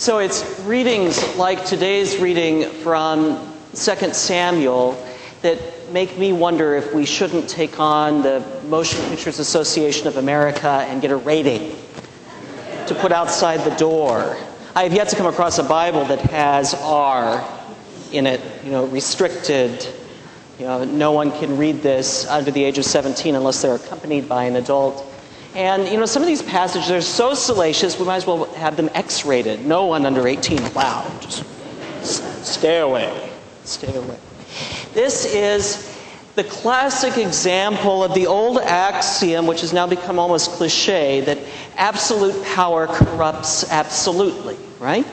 So it's readings like today's reading from 2 Samuel that make me wonder if we shouldn't take on the Motion Pictures Association of America and get a rating to put outside the door. I have yet to come across a Bible that has R in it, you know, restricted. You know, no one can read this under the age of 17 unless they're accompanied by an adult. And, you know, some of these passages are so salacious, we might as well have them X rated. No one under 18 allowed. Just stay away. Stay away. This is the classic example of the old axiom, which has now become almost cliche, that absolute power corrupts absolutely, right?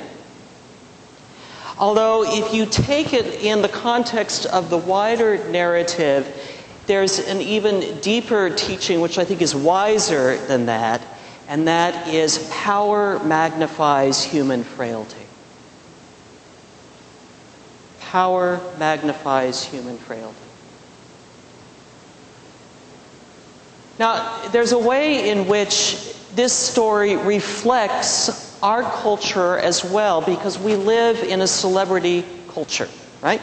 Although, if you take it in the context of the wider narrative, there's an even deeper teaching, which I think is wiser than that, and that is power magnifies human frailty. Power magnifies human frailty. Now, there's a way in which this story reflects our culture as well because we live in a celebrity culture, right?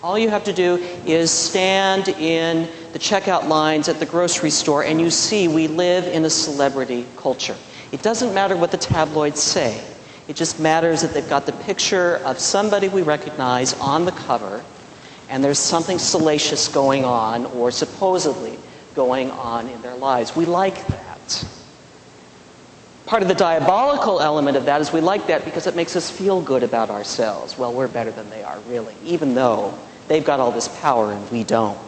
All you have to do is stand in the checkout lines at the grocery store and you see we live in a celebrity culture. It doesn't matter what the tabloids say. It just matters that they've got the picture of somebody we recognize on the cover and there's something salacious going on or supposedly going on in their lives. We like that. Part of the diabolical element of that is we like that because it makes us feel good about ourselves. Well, we're better than they are, really, even though they've got all this power and we don't.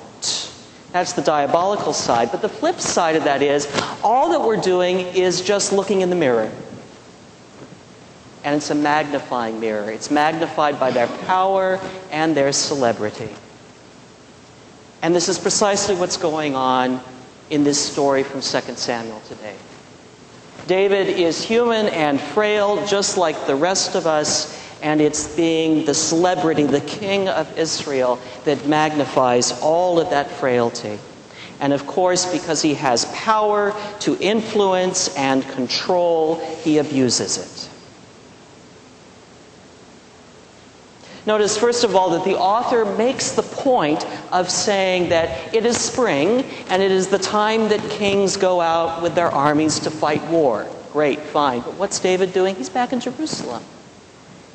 That's the diabolical side. But the flip side of that is all that we're doing is just looking in the mirror. And it's a magnifying mirror. It's magnified by their power and their celebrity. And this is precisely what's going on in this story from 2 Samuel today. David is human and frail, just like the rest of us, and it's being the celebrity, the king of Israel, that magnifies all of that frailty. And of course, because he has power to influence and control, he abuses it. Notice, first of all, that the author makes the point of saying that it is spring and it is the time that kings go out with their armies to fight war. Great, fine. But what's David doing? He's back in Jerusalem.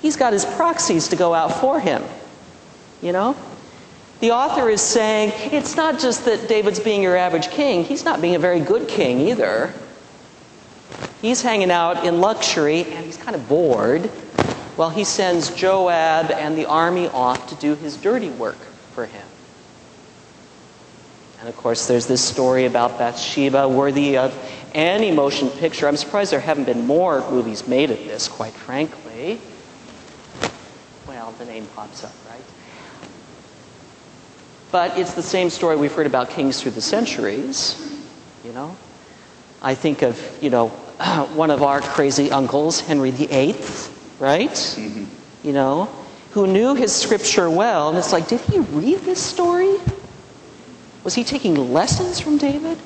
He's got his proxies to go out for him. You know? The author is saying it's not just that David's being your average king, he's not being a very good king either. He's hanging out in luxury and he's kind of bored well, he sends Joab and the army off to do his dirty work for him. And of course, there's this story about Bathsheba worthy of any motion picture. I'm surprised there haven't been more movies made of this, quite frankly. The name pops up, right? But it's the same story we've heard about kings through the centuries, you know. I think of, you know, one of our crazy uncles, Henry VIII right? Mm-hmm. You know, who knew his scripture well. And it's like, did he read this story? Was he taking lessons from David?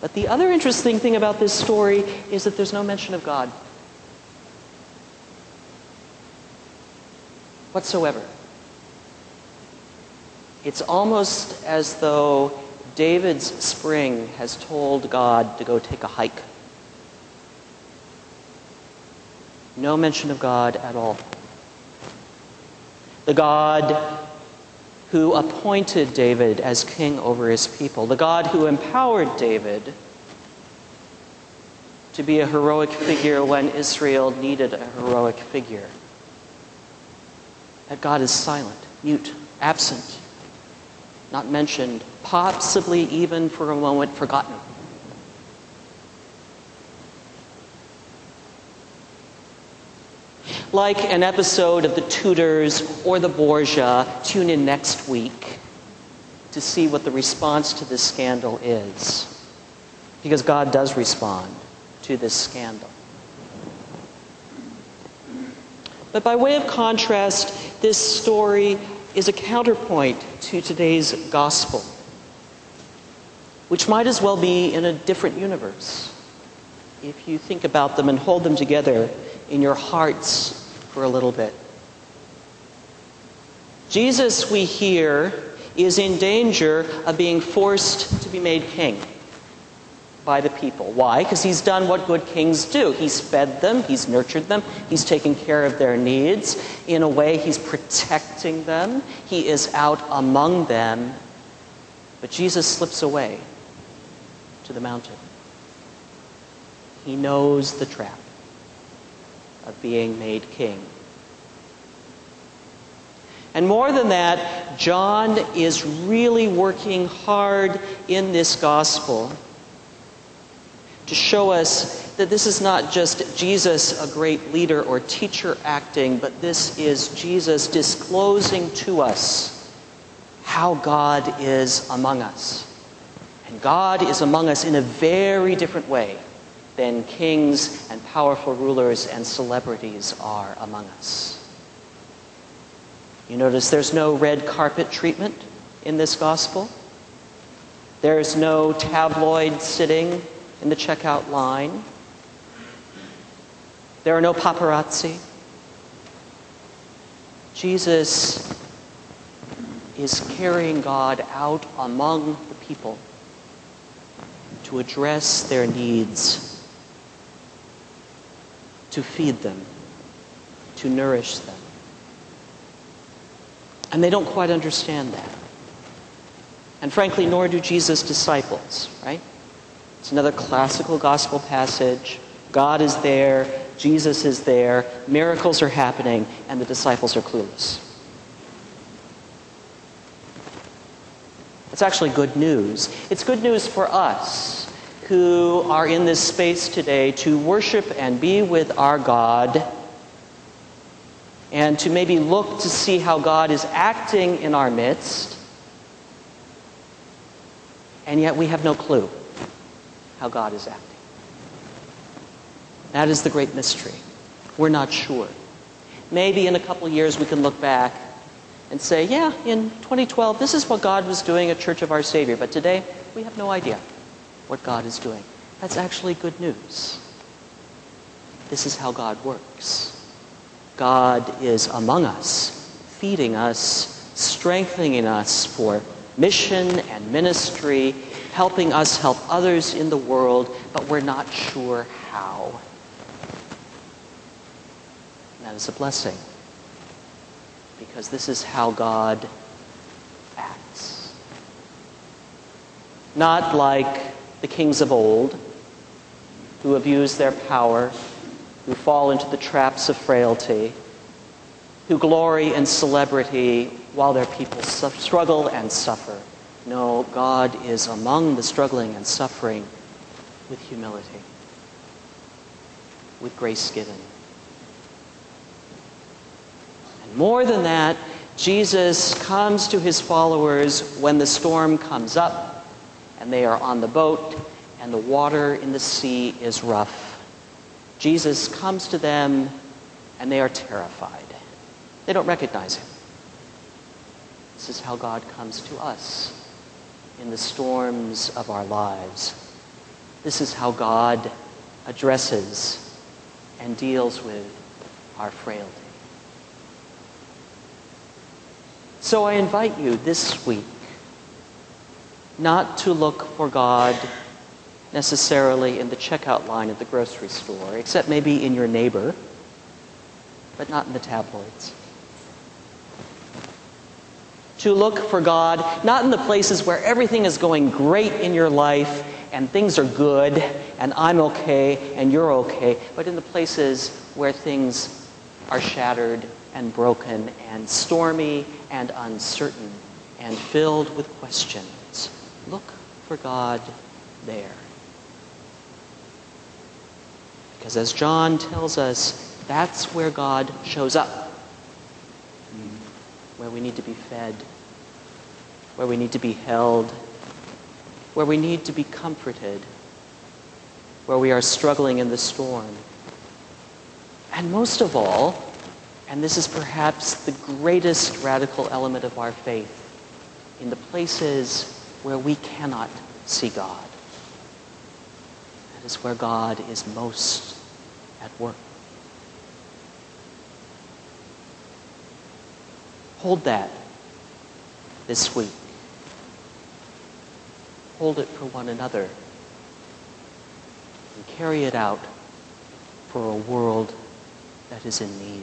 But the other interesting thing about this story is that there's no mention of God whatsoever. It's almost as though David's spring has told God to go take a hike. No mention of God at all. The God who appointed David as king over his people, the God who empowered David to be a heroic figure when Israel needed a heroic figure. That God is silent, mute, absent, not mentioned, possibly even for a moment forgotten. like an episode of The Tudors or The Borgia, tune in next week to see what the response to this scandal is. Because God does respond to this scandal. But by way of contrast, this story is a counterpoint to today's gospel, which might as well be in a different universe if you think about them and hold them together in your hearts for a little bit. Jesus, we hear, is in danger of being forced to be made king by the people. Why? Because he's done what good kings do. He's fed them, he's nurtured them, he's taken care of their needs. In a way, he's protecting them, he is out among them. But Jesus slips away to the mountain. He knows the trap of being made king. And more than that, John is really working hard in this gospel to show us that this is not just Jesus, a great leader or teacher, acting, but this is Jesus disclosing to us how God is among us. And God is among us in a very different way than kings and powerful rulers and celebrities are among us. You notice there's no red carpet treatment in this gospel. There's no tabloid sitting in the checkout line. There are no paparazzi. Jesus is carrying God out among the people to address their needs, to feed them, to nourish them. And they don't quite understand that. And frankly, nor do Jesus' disciples, right? It's another classical gospel passage. God is there, Jesus is there, miracles are happening, and the disciples are clueless. It's actually good news. It's good news for us who are in this space today to worship and be with our God and to maybe look to see how God is acting in our midst. And yet we have no clue how God is acting. That is the great mystery. We're not sure. Maybe in a couple years we can look back and say, yeah, in 2012, this is what God was doing at Church of Our Savior. But today, we have no idea what God is doing. That's actually good news. This is how God works. God is among us, feeding us, strengthening us for mission and ministry, helping us help others in the world, but we're not sure how. And that is a blessing because this is how God acts. Not like the kings of old who abuse their power, who fall into the traps of frailty, who glory in celebrity while their people struggle and suffer. No, God is among the struggling and suffering with humility, with grace given. And more than that, Jesus comes to his followers when the storm comes up and they are on the boat and the water in the sea is rough. Jesus comes to them and they are terrified. They don't recognize him. This is how God comes to us in the storms of our lives. This is how God addresses and deals with our frailty. So I invite you this week not to look for God necessarily in the checkout line at the grocery store, except maybe in your neighbor, but not in the tabloids to look for God, not in the places where everything is going great in your life and things are good and I'm okay and you're okay, but in the places where things are shattered and broken and stormy and uncertain and filled with questions. Look for God there. Because as John tells us, that's where God shows up where we need to be fed, where we need to be held, where we need to be comforted, where we are struggling in the storm. And most of all, and this is perhaps the greatest radical element of our faith, in the places where we cannot see God. That is where God is most at work. Hold that this week. Hold it for one another and carry it out for a world that is in need.